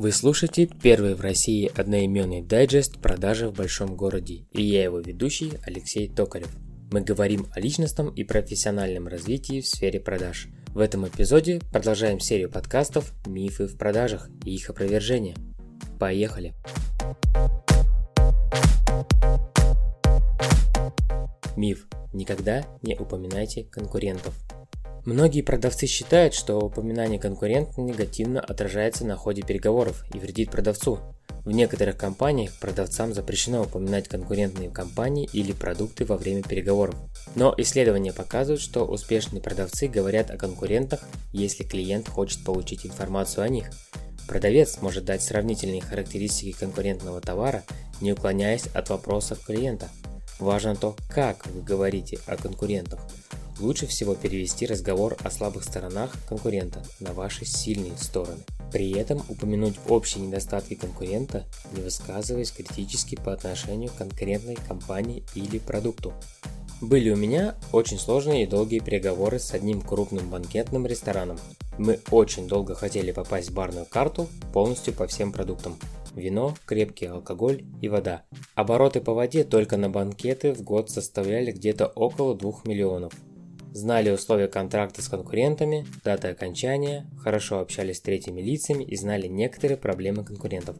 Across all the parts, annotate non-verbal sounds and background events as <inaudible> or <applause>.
Вы слушаете первый в России одноименный дайджест продажи в большом городе, и я его ведущий Алексей Токарев. Мы говорим о личностном и профессиональном развитии в сфере продаж. В этом эпизоде продолжаем серию подкастов «Мифы в продажах» и их опровержение. Поехали! Миф. Никогда не упоминайте конкурентов. Многие продавцы считают, что упоминание конкурента негативно отражается на ходе переговоров и вредит продавцу. В некоторых компаниях продавцам запрещено упоминать конкурентные компании или продукты во время переговоров. Но исследования показывают, что успешные продавцы говорят о конкурентах, если клиент хочет получить информацию о них. Продавец может дать сравнительные характеристики конкурентного товара, не уклоняясь от вопросов клиента. Важно то, как вы говорите о конкурентах. Лучше всего перевести разговор о слабых сторонах конкурента на ваши сильные стороны. При этом упомянуть общие недостатки конкурента, не высказываясь критически по отношению к конкретной компании или продукту. Были у меня очень сложные и долгие переговоры с одним крупным банкетным рестораном. Мы очень долго хотели попасть в барную карту полностью по всем продуктам. Вино, крепкий алкоголь и вода. Обороты по воде только на банкеты в год составляли где-то около 2 миллионов знали условия контракта с конкурентами, даты окончания, хорошо общались с третьими лицами и знали некоторые проблемы конкурентов.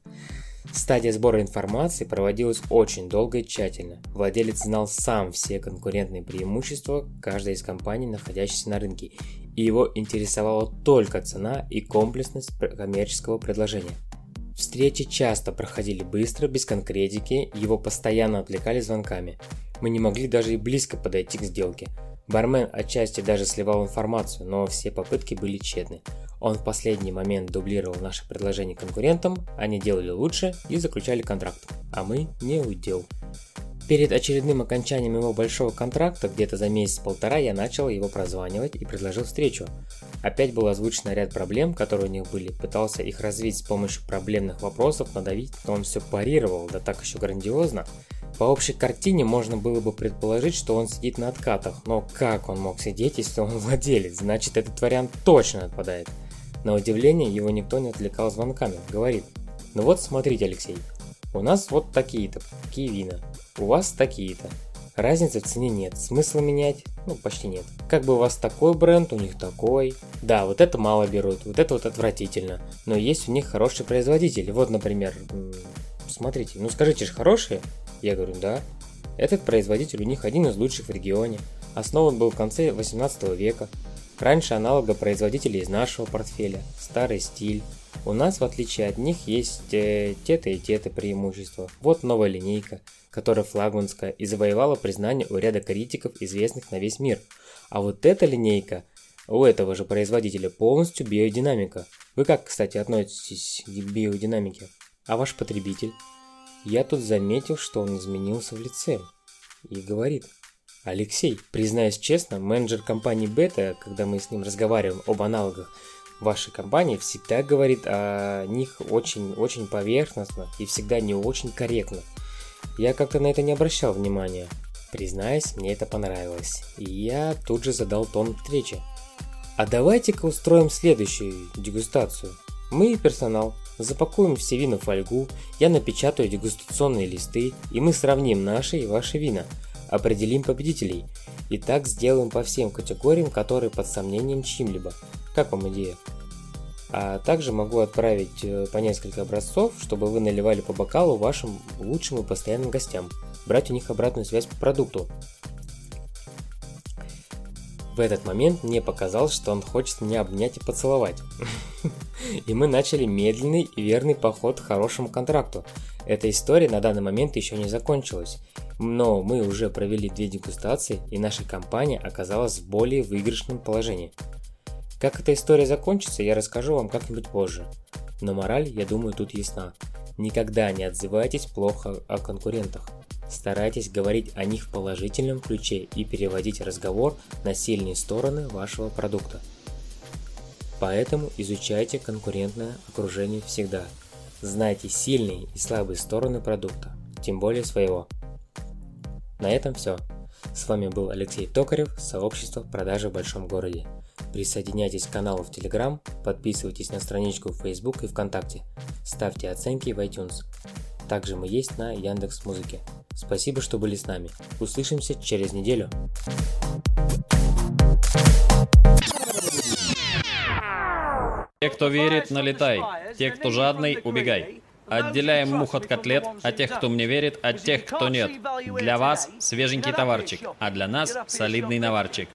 Стадия сбора информации проводилась очень долго и тщательно. Владелец знал сам все конкурентные преимущества каждой из компаний, находящихся на рынке, и его интересовала только цена и комплексность коммерческого предложения. Встречи часто проходили быстро, без конкретики, его постоянно отвлекали звонками. Мы не могли даже и близко подойти к сделке – Бармен отчасти даже сливал информацию, но все попытки были тщетны. Он в последний момент дублировал наши предложения конкурентам, они делали лучше и заключали контракт, а мы не удел. Перед очередным окончанием его большого контракта, где-то за месяц-полтора, я начал его прозванивать и предложил встречу. Опять был озвучен ряд проблем, которые у них были, пытался их развить с помощью проблемных вопросов, надавить, но он все парировал, да так еще грандиозно. По общей картине можно было бы предположить, что он сидит на откатах, но как он мог сидеть, если он <laughs> владелец? Значит, этот вариант точно отпадает. На удивление, его никто не отвлекал звонками. Говорит, ну вот смотрите, Алексей, у нас вот такие-то, такие вина, у вас такие-то. Разницы в цене нет, смысла менять, ну почти нет. Как бы у вас такой бренд, у них такой. Да, вот это мало берут, вот это вот отвратительно. Но есть у них хорошие производители. Вот, например, смотрите, ну скажите же хорошие, я говорю, да. Этот производитель у них один из лучших в регионе. Основан был в конце 18 века. Раньше аналога производителей из нашего портфеля. Старый стиль. У нас, в отличие от них, есть э, те-то и те-то преимущества. Вот новая линейка, которая флагманская и завоевала признание у ряда критиков, известных на весь мир. А вот эта линейка у этого же производителя полностью биодинамика. Вы как, кстати, относитесь к биодинамике? А ваш потребитель? Я тут заметил, что он изменился в лице. И говорит, Алексей, признаюсь честно, менеджер компании Бета, когда мы с ним разговариваем об аналогах вашей компании, всегда говорит о них очень-очень поверхностно и всегда не очень корректно. Я как-то на это не обращал внимания. Признаюсь, мне это понравилось. И я тут же задал тон встречи. А давайте-ка устроим следующую дегустацию. Мы и персонал запакуем все вина в фольгу, я напечатаю дегустационные листы, и мы сравним наши и ваши вина, определим победителей. И так сделаем по всем категориям, которые под сомнением чьим-либо. Как вам идея? А также могу отправить э, по несколько образцов, чтобы вы наливали по бокалу вашим лучшим и постоянным гостям. Брать у них обратную связь по продукту. В этот момент мне показалось, что он хочет меня обнять и поцеловать. И мы начали медленный и верный поход к хорошему контракту. Эта история на данный момент еще не закончилась. Но мы уже провели две дегустации, и наша компания оказалась в более выигрышном положении. Как эта история закончится, я расскажу вам как-нибудь позже. Но мораль, я думаю, тут ясна. Никогда не отзывайтесь плохо о конкурентах. Старайтесь говорить о них в положительном ключе и переводить разговор на сильные стороны вашего продукта. Поэтому изучайте конкурентное окружение всегда. Знайте сильные и слабые стороны продукта, тем более своего. На этом все. С вами был Алексей Токарев, сообщество продажи в большом городе. Присоединяйтесь к каналу в Telegram, подписывайтесь на страничку в Facebook и ВКонтакте, ставьте оценки в iTunes. Также мы есть на Яндекс Музыке. Спасибо, что были с нами. Услышимся через неделю. Те, кто верит, налетай. Те, кто жадный, убегай. Отделяем мух от котлет, а тех, кто мне верит, от тех, кто нет. Для вас свеженький товарчик, а для нас солидный наварчик.